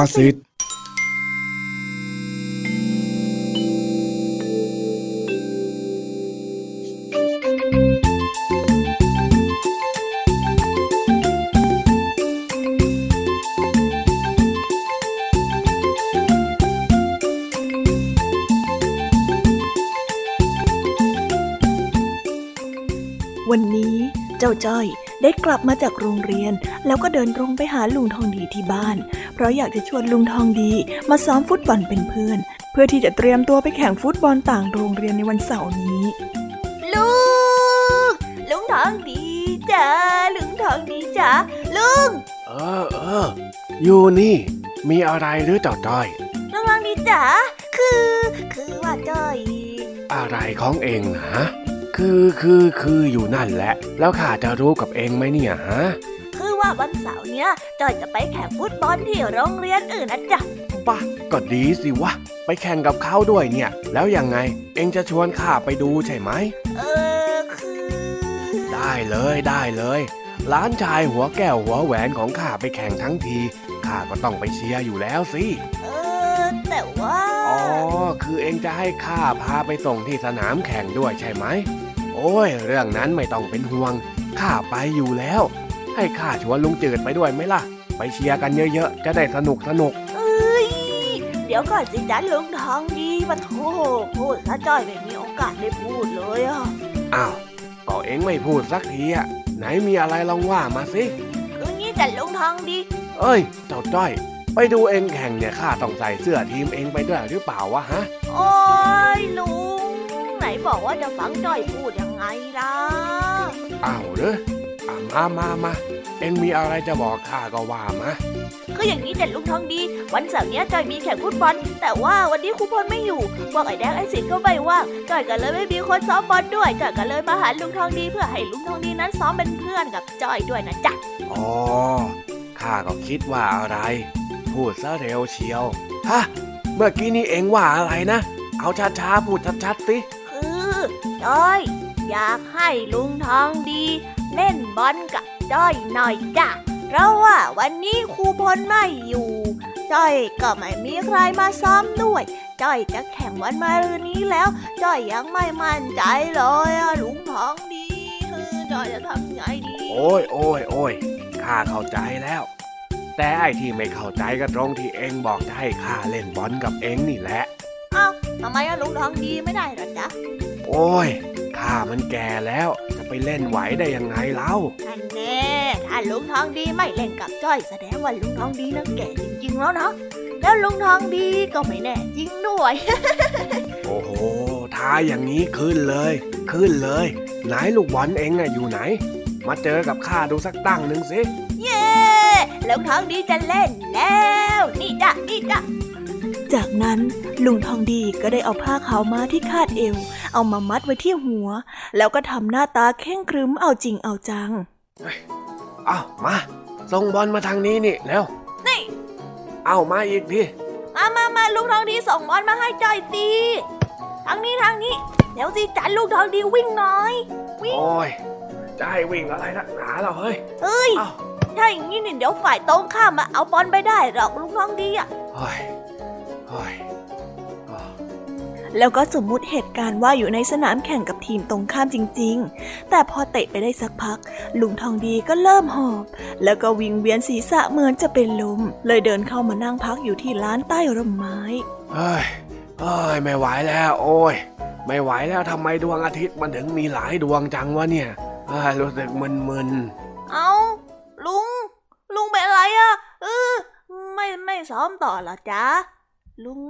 สุภาษิตวันนี้เจ้าจ้อย ได้กลับมาจากโรงเรียน แล้วก็เดินตรงไปหาลุงทองดีที่บ้าน เพราะอยากจะชวนลุงทองดีมาซ้อมฟุตบอลเป็นเพื่อน เพื่อที่จะเตรียมตัวไปแข่งฟุตบอลต่างโรงเรียนในวันเสาร์นี้ ลุงลุงทองดีจ้าลุงทองดีจ้าลุง เออเอออยู่นี่ มีอะไรหรือเจ้าจ้อยลุงทองดีจ้าคือ คือว่าจ้อย อะไรของเองนะ คือคือคืออยู่นั่นแหละ แล้วข้าจะรู้กับเองไหมเนี่ยฮะ คือว่าวันเสาร์เนี้ยจอยจะไปแข่งฟุตบอลที่โรงเรียนอื่นนะจ๊ะป่ะก็ดีสิวะ ไปแข่งกับเขาด้วยเนี่ย แล้วยังไง เองจะชวนข้าไปดูใช่ไหม เออคือ ได้เลยได้เลยหลานชายหัวแก้วหัวแหวนของข้าไปแข่งทั้งทีข้าก็ต้องไปเชียร์อยู่แล้วสิ เออ แต่ว่า อ๋อ คือเองจะให้ข้าพาไปส่งที่สนามแข่งด้วยใช่ไหม โอ้ย เรื่องนั้นไม่ต้องเป็นห่วง ข้าไปอยู่แล้ว ให้ข้าชวนลุงจืดไปด้วยไหมล่ะ ไปเชียร์กันเยอะๆ จะได้สนุกสนุกเอ้ย เดี๋ยวก่อนสิจ้าลุงทองดีมาโทษพูดถ้าจ้อยไม่มีโอกาสได้พูดเลยอะ อ้าวก็เองไม่พูดสักทีอะไหนมีอะไรลองว่ามาสิคืองี้จ้ะลุงทองดี เอ้ย เจ้าจ้อยไปดูเองแข่งเนี่ยข้าต้องใส่เสื้อทีมเองไปด้วยหรือเปล่าวะฮะ โอ้ยลุง ไหนบอกว่าจะฟังจ้อยพูดยังไงล่ะ อ้าวเหรออะมามามาเองมีอะไรจะบอกข้าก็ว่ามาคืออย่างนี้จ้ะลุงทองดี วันเสาร์เนี้ยจอยมีแข่งฟุตบอล แต่ว่าวันนี้ครูพลไม่อยู่พวกไอ้แดงไอ้สินก็ไม่ว่างจอยก็เลยไม่มีคนซ้อมบอลด้วยจอยก็เลยมาหาลุงทองดีเพื่อให้ลุงทองดีนั้นซ้อมเป็นเพื่อนกับจอยด้วยนะจ๊ะอ๋อข้าก็คิดว่าอะไร พูดซะเร็วเชียวฮะเมื่อกี้นี่เองว่าอะไรนะ เอาช้าๆพูดชัดๆสิ คือจอย อยากให้ลุงทองดี เล่นบอลกับจ้อยหน่อยจ้ะเพราะว่าวันนี้ครูพลไม่อยู่จ้อยก็ไม่มีใครมาซ้อมด้วยจ้อยจะแข่งวันมะรืนนี้แล้วจ้อยยังไม่มั่นใจเลยอะลุงทองดีคือจ้อยจะทำไงดี โอ้ยโอ้ยโอ้ยข้าข้าเข้าใจแล้ว แต่ไอ้ที่ไม่เข้าใจก็ตรงที่เองบอกจะให้ข้าเล่นบอลกับเองนี่แหละ เอ้าทำไมอะลุงทองดีไม่ได้หรอจ๊ะ โอ้ยข้ามันแก่แล้ว จะไปเล่นไหวได้ยังไงเล่าอันแน่ถ้าลุงทองดีไม่เล่นกับจ้อยแสดงว่าลุงทองดีน่ะแก่จริงๆแล้วนะแล้วลุงทองดีก็ไม่แน่จริงด้วย โอ้โหท้าอย่างนี้ขึ้นเลย ขึ้นเลย ไหนลูกบอลเองอะอยู่ไหน มาเจอกับข้าดูสักตั้งหนึ่งสิ เย้ลุงทองดีจะเล่นแล้ว นี่จ้ะนี่จ้ะ จากนั้นลุงทองดีก็ได้เอาผ้าขาวม้าที่คาดเอว เอามามัดไว้ที่หัว แล้วก็ทำหน้าตาเข่งครึ้มเอาจริงเอาจังเอามาส่งบอลมาทางนี้นี่แล้วนี่เอามาอีกดิมามามาลุงทองดีส่งบอลมาให้จ้อยสิทางนี้ทางนี้เดี๋ยวสิจันลุงทองดีวิ่งหน่อยวิ่งโอ้ยจะให้วิ่งอะไรนักหนาเราเฮ้ยเอ้ยเอ้าถ้าอย่างนี้เนี่ยเดี๋ยวฝ่ายตรงข้ามมาเอาบอลไปได้หรอกลุงทองดีอะเฮ้ยเฮ้ยอ้าว แล้วก็สมมุติเหตุการณ์ว่าอยู่ในสนามแข่งกับทีมตรงข้ามจริง ๆ แต่พอเตะไปได้สักพัก ลุงทองดีก็เริ่มหอบ แล้วก็วิงเวียนศีรษะเหมือนจะเป็นลม เลยเดินเข้ามานั่งพักอยู่ที่ร้านใต้ร่มไม้เฮ้ยเฮ้ยไม่ไหวแล้ว โอ้ย ไม่ไหวแล้วทำไมดวงอาทิตย์มันถึงมีหลายดวงจังวะเนี่ยเฮ้ยรู้สึกมึนเอาลุง ลุงเป็นอะไรอะเออไม่ไม่ซ้อมต่อเหรอจ๊ะ ลุง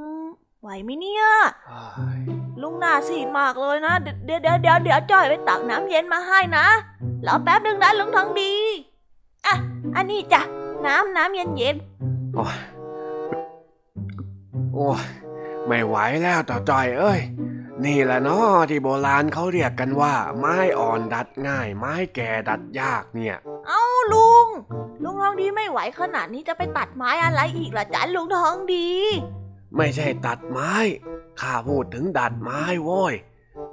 ไหวไหมเนี่ยๆเฮ้ยลุงหน้าซีดมากเลยนะ เดี๋ยวเดี๋ยวเดี๋ยวเดี๋ยวจ้อยไปตักน้ำเย็นมาให้นะรอแป๊บนึงนะลุงทองดี อะ อันนี้จ้ะ น้ำน้ำเย็นเย็นโอ้ยโอ้ยไม่ไหวแล้วต่อจอยเอ้ย นี่แหละเนาะที่โบราณเขาเรียกกันว่า ไม้อ่อนดัดง่าย ไม้แก่ดัดยากเนี่ยๆเอาลุง ลุงทองดีไม่ไหวขนาดนี้จะไปตัดไม้อะไรอีกล่ะจ๊ะลุงทองดี ไม่ใช่ตัดไม้ ข้าพูดถึงดัดไม้โว้ย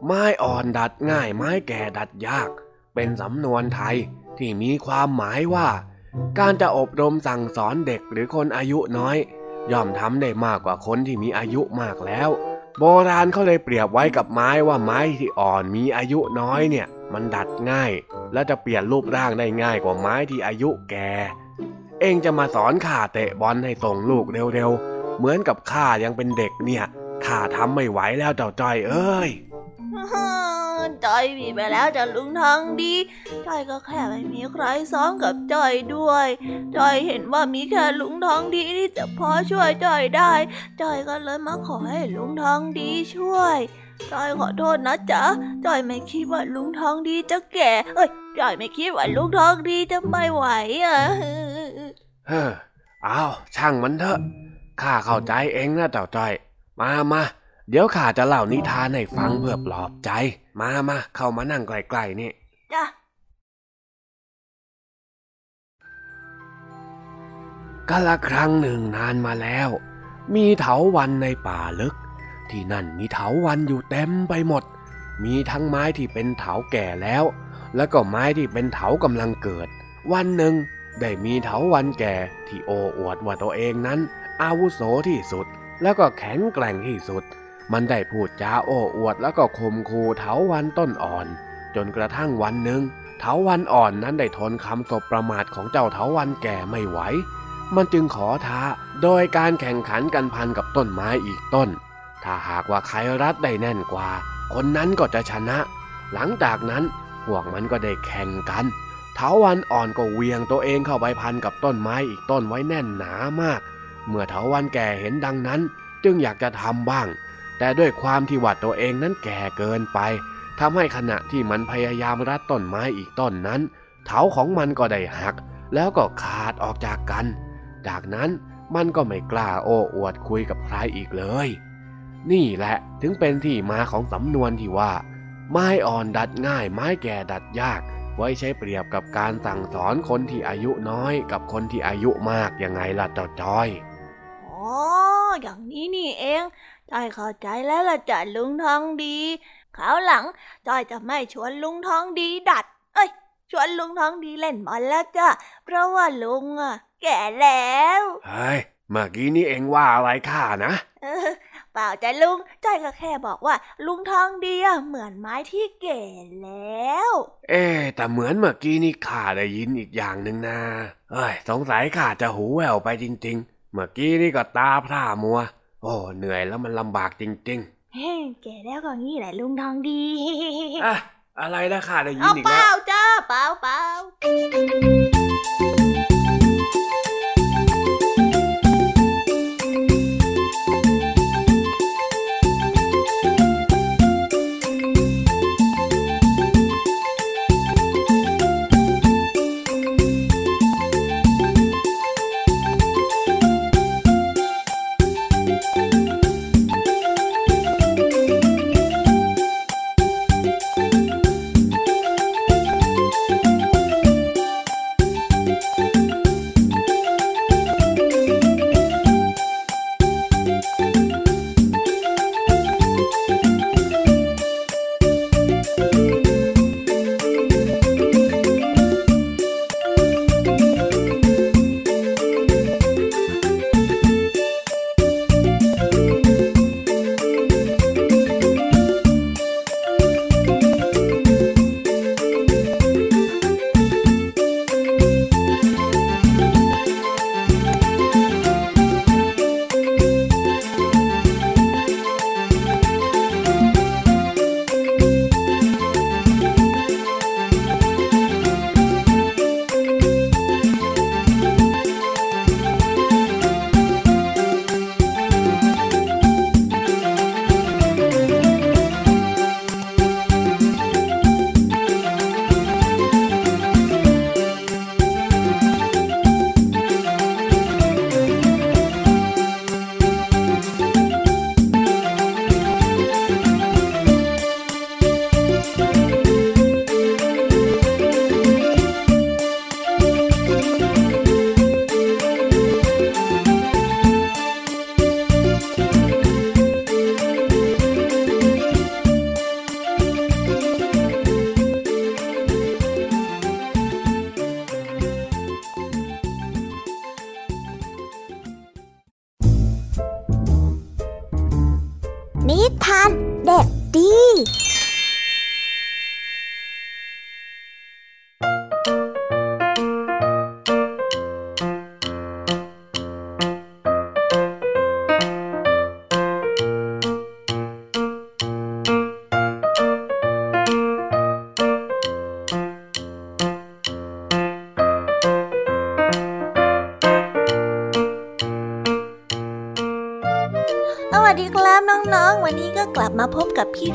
ไม้อ่อนดัดง่ายไม้แก่ดัดยาก เป็นสำนวนไทยที่มีความหมายว่า การจะอบรมสั่งสอนเด็กหรือคนอายุน้อย ย่อมทำได้มากกว่าคนที่มีอายุมากแล้ว โบราณเขาเลยเปรียบไว้กับไม้ว่าไม้ที่อ่อนมีอายุน้อยเนี่ย มันดัดง่าย และจะเปลี่ยนรูปร่างได้ง่ายกว่าไม้ที่อายุแก่ เองจะมาสอนข้าเตะบอลให้ส่งลูกเร็วๆ เหมือนกับข้ายังเป็นเด็กเนี่ยข้าทำไม่ไหวแล้วเจ้าจ้อยเอ้ยจอยมีไปแล้วจ้ะลุงทองดีจอยก็แค่ไม่มีใครซ้อมกับจอยด้วยจอยเห็นว่ามีแค่ลุงทองดีที่จะพอช่วยจอยได้จอยก็เลยมาขอให้ลุงทองดีช่วยจอยขอโทษนะจ๊ะจอยไม่คิดว่าลุงทองดีจะแก่เอ้ยจอยไม่คิดว่าลุงทองดีจะไม่ไหวอะเฮ้อเอาช่างมันเถอะ ข้าเข้าใจเองนะเจ้าจ้อย มามาเดี๋ยวข้าจะเล่านิทานให้ฟังเพื่อปลอบใจ มามาเข้ามานั่งใกล้ๆนี่จ้ะกาละครั้งหนึ่งนานมาแล้ว มีเถาวันในป่าลึก ที่นั่นมีเถาวันอยู่เต็มไปหมด มีทั้งไม้ที่เป็นเถาแก่แล้ว แล้วก็ไม้ที่เป็นเถากำลังเกิด วันหนึ่งได้มีเถาวันแก่ที่โอ้อวดว่าตัวเองนั้น อาวุโสที่สุด แล้วก็แข็งแกร่งที่สุด มันได้พูดจาโอ้อวดแล้วก็ข่มขู่เถาวันต้นอ่อน จนกระทั่งวันหนึ่งเถาวันอ่อนนั้นได้ทนคำสบประมาทของเจ้าเถาวันแก่ไม่ไหว มันจึงขอท้าโดยการแข่งขันกันพันกับต้นไม้อีกต้น ถ้าหากว่าใครรัดได้แน่นกว่า คนนั้นก็จะชนะ หลังจากนั้นพวกมันก็ได้แข่งกันเถาวันอ่อนก็เวียงตัวเองเข้าไปพันกับต้นไม้อีกต้นไว้แน่นหนามาก เมื่อเถาวันแก่เห็นดังนั้น จึงอยากจะทำบ้าง แต่ด้วยความที่ว่าตัวเองนั้นแก่เกินไปทำให้ขณะที่มันพยายามรัดต้นไม้อีกต้นนั้น เถาของมันก็ได้หัก แล้วก็ขาดออกจากกัน จากนั้นมันก็ไม่กล้าโอ้อวดคุยกับใครอีกเลย นี่แหละถึงเป็นที่มาของสำนวนที่ว่า ไม้อ่อนดัดง่าย ไม้แก่ดัดยาก ไว้ใช้เปรียบกับการสั่งสอนคนที่อายุน้อยกับคนที่อายุมากยังไงล่ะเจ้าจอย อ๋ออย่างนี้นี่เองจอยเข้าใจแล้วล่ะจ้ะลุงทองดีคราวหลังจอยจะไม่ชวนลุงทองดีดัด เอ้ย ชวนลุงทองดีเล่นบอลแล้วจ้ะ เพราะว่าลุงอะ แก่แล้วเฮ้ยเมื่อกี้นี่เองว่าอะไรข้านะเออเปเปล่าจ้ะลุงจ้อยก็แค่บอกว่า ลุงทองดีอะเหมือนไม้ที่เก่แล้ว เอ๊ะแต่เหมือนเมื่อกี้นี่ข้าได้ยินอีกอย่างหนึ่งนะเอ้ยสงสัยข้าจะหูแว่วไปจริงๆเมื่อกี้นี่ก็ตาพร่ามัว โอ้ เหนื่อยแล้วมันลำบากจริงเฮ้แก่แล้วก็งี้แหละลุงทองดีๆอะอะไรนะข้าได้ยินเอาอีกเปแล้ล่าวจ้าเปล่าเปล่า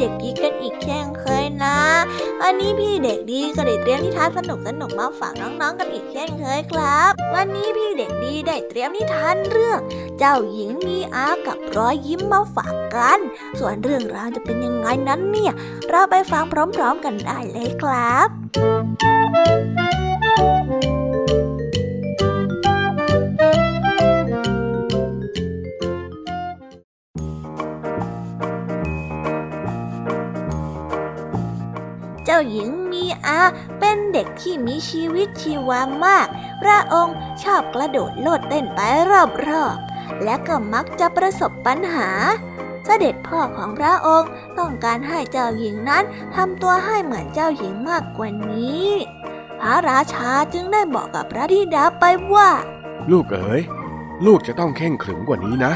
เด็กดีกันอีกเช่นเคยนะ วันนี้พี่เด็กดีก็ได้เตรียมนิทานสนุกสนุกมาฝากน้องๆกันอีกเช่นเคยครับ วันนี้พี่เด็กดีได้เตรียมนิทานเรื่อง เจ้าหญิงมีอากับรอยยิ้มมาฝากกัน ส่วนเรื่องราวจะเป็นยังไงนั้นเนี่ย เราไปฟังพร้อมๆกันได้เลยครับเด็กที่มีชีวิตชีวามาก พระองค์ชอบกระโดดโลดเต้นไปรอบๆ และก็มักจะประสบปัญหา เสด็จพ่อของพระองค์ต้องการให้เจ้าหญิงนั้นทำตัวให้เหมือนเจ้าหญิงมากกว่านี้ พระราชาจึงได้บอกกับพระธิดาไปว่า ลูกเอ๋ย ลูกจะต้องเข่งขรึมกว่านี้นะ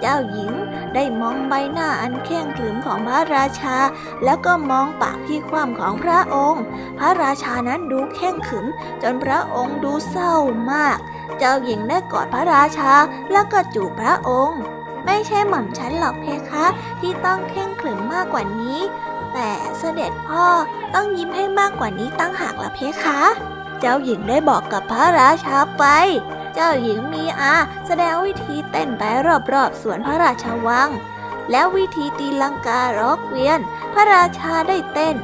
เจ้าหญิงได้มองใบหน้าอันเข่งขรึมของพระราชา แล้วก็มองปากที่คว่ำของพระองค์ พระราชานั้นดูเข่งขรึม จนพระองค์ดูเศร้ามาก เจ้าหญิงได้กอดพระราชาแล้วก็จูบพระองค์ ไม่ใช่หม่อมฉันหรอกเพคะที่ต้องเข่งขรึมมากกว่านี้ แต่เสด็จพ่อต้องยิ้มให้มากกว่านี้ตั้งหากละเพคะ เจ้าหญิงได้บอกกับพระราชาไป เจ้าหญิงมีอา แสดงวิธีเต้นไปรอบๆสวนพระราชวัง แล้ววิธีตีลังกาล็อกเวียน พระราชาได้เต้น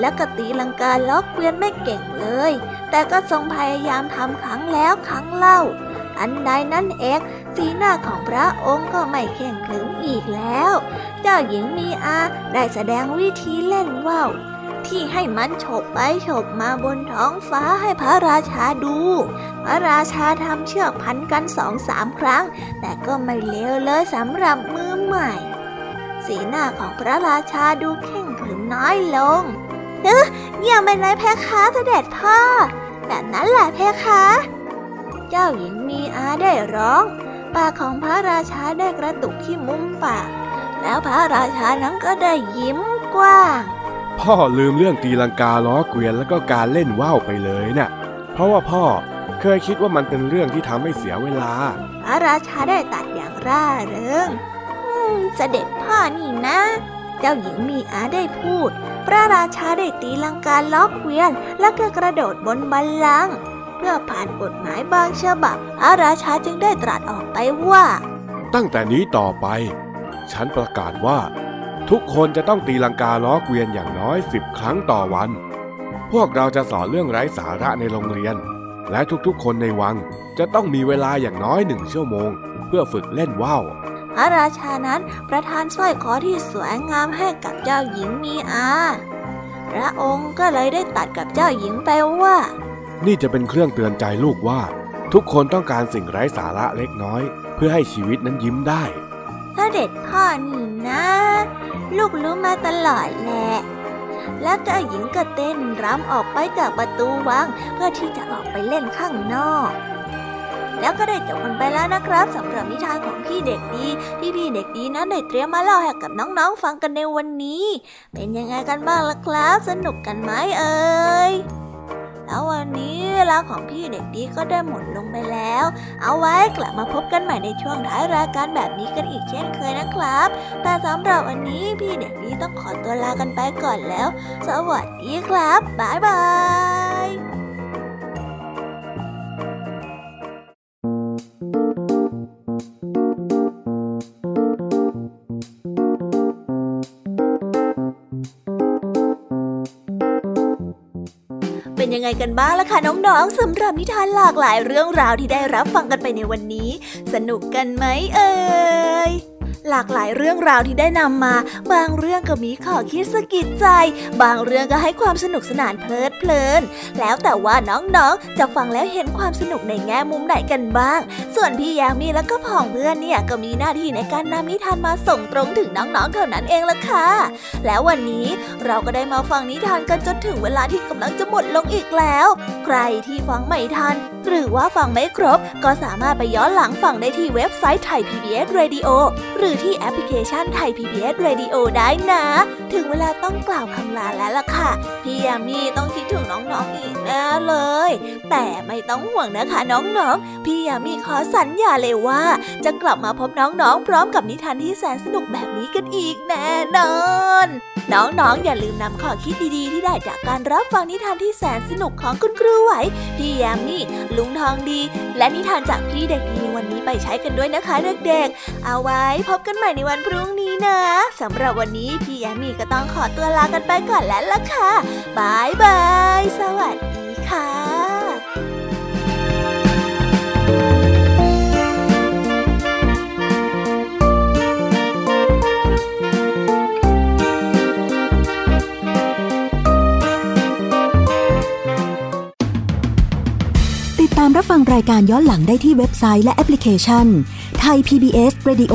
และก็ตีลังกาล็อกเวียนไม่เก่งเลย แต่ก็ทรงพยายามทำครั้งแล้วครั้งเล่า อันใดนั้นเองสีหน้าของพระองค์ก็ไม่แข็งขรึมอีกแล้ว เจ้าหญิงมีอาได้แสดงวิธีเล่นว่าว ที่ให้มันฉบไปฉบมาบนท้องฟ้าให้พระราชาดู พระราชาทำเชือกพันกันสองสามครั้ง แต่ก็ไม่เลวเลยสำหรับมือใหม่ สีหน้าของพระราชาดูเข่งขรึมน้อยลงเออเยี่ยมไปเลยเพคะเสด็จพ่อ แบบนั้นแหละเพคะ เจ้าหญิงมีอาได้ร้อง ปากของพระราชาได้กระตุกที่มุมปาก แล้วพระราชานั้นก็ได้ยิ้มกว้าง พ่อลืมเรื่องตีลังกาล้อเกวียนแล้วก็การเล่นว่าวไปเลยนะ่ะ เพราะว่าพ่อเคยคิดว่ามันเป็นเรื่องที่ทำให้เสียเวลา พระราชาได้ตัดอย่างร่าเริงอืมเสด็จพ่อนี่นะ เจ้าหญิงมีอาได้พูด พระราชาได้ตีลังกาล้อเกวียน แล้วก็กระโดดบนบัลลังก์เพื่อผ่านกฎหมายบางฉบับพระราชาจึงได้ตรัสออกไปว่า ตั้งแต่นี้ต่อไป ฉันประกาศว่า ทุกคนจะต้องตีลังกาล้อเกวียนอย่างน้อยสิบครั้งต่อวัน พวกเราจะสอนเรื่องไร้สาระในโรงเรียน และทุกๆ คนในวังจะต้องมีเวลาอย่างน้อยหนึ่งชั่วโมง เพื่อฝึกเล่นว่าวพระราชานั้นประทานสร้อยคอที่สวยงามให้กับเจ้าหญิงมีอา พระองค์ก็เลยได้ตัดกับเจ้าหญิงไปว่า นี่จะเป็นเครื่องเตือนใจลูกว่า ทุกคนต้องการสิ่งไร้สาระเล็กน้อย เพื่อให้ชีวิตนั้นยิ้มได้ ถ้าเด็ดพ่อนี่นะ ลูกรู้มาตลอดแหละ แล้วเจ้าหญิงก็เต้นรำออกไปจากประตูวังเพื่อที่จะออกไปเล่นข้างนอกแล้วก็ได้จบกันไปแล้วนะครับสำหรับนิทานของพี่เด็กดีที่พี่เด็กดีนั้นได้เตรียมมาเล่าให้กับน้องๆฟังกันในวันนี้ เป็นยังไงกันบ้างล่ะครับ สนุกกันไหมเอ่ย แล้ววันนี้เวลาของพี่เด็กดีก็ได้หมดลงไปแล้ว เอาไว้กลับมาพบกันใหม่ในช่วงท้ายรายการแบบนี้กันอีกเช่นเคยนะครับ แต่สำหรับวันนี้พี่เด็กดีต้องขอตัวลากันไปก่อนแล้ว สวัสดีครับบ๊ายบาย ไงกันบ้างล่ะคะน้องๆสำหรับนิทานหลากหลายเรื่องราวที่ได้รับฟังกันไปในวันนี้ สนุกกันไหมเอ่ย หลากหลายเรื่องราวที่ได้นำมา บางเรื่องก็มีข้อคิดสะกิดใจ บางเรื่องก็ให้ความสนุกสนานเพลิดเพลิน แล้วแต่ว่าน้องๆ จะฟังแล้วเห็นความสนุกในแง่มุมไหนกันบ้าง ส่วนพี่ยามีแล้วก็พ่องเพื่อนเนี่ยก็มีหน้าที่ในการนำนิทานมาส่งตรงถึงน้องๆเท่านั้นเองละค่ะ แล้ววันนี้เราก็ได้มาฟังนิทานกันจนถึงเวลาที่กำลังจะหมดลงอีกแล้ว ใครที่ฟังไม่ทัน หรือว่าฟังไม่ครบ ก็สามารถไปย้อนหลังฟังได้ที่เว็บไซต์ไทย PBS Radio หรือที่แอปพลิเคชันไทย PBS Radio ได้นะ ถึงเวลาต้องกล่าวคำลาแล้วล่ะค่ะ พี่ยามีต้องคิดถึงน้องๆอีกแน่เลย แต่ไม่ต้องห่วงนะคะน้องๆ พี่ยามีขอสัญญาเลยว่า จะกลับมาพบน้องๆ พร้อมกับนิทานที่แสนสนุกแบบนี้กันอีกแน่นอน น้องๆอย่าลืมนำข้อคิดดีๆ ที่ได้จากการรับฟังนิทานที่แสนสนุกของคุณครูไหว พี่ยามีลุงทองดี และนิทานจากพี่เด็กดีในวันนี้ไปใช้กันด้วยนะคะเด็กๆ เอาไว้พบกันใหม่ในวันพรุ่งนี้นะสำหรับวันนี้พี่ยามีก็ต้องขอตัวลากันไปก่อนแล้วล่ะค่ะบายบาย สวัสดีค่ะติดตามรับฟังรายการย้อนหลังได้ที่เว็บไซต์และแอปพลิเคชันไทย PBS Radio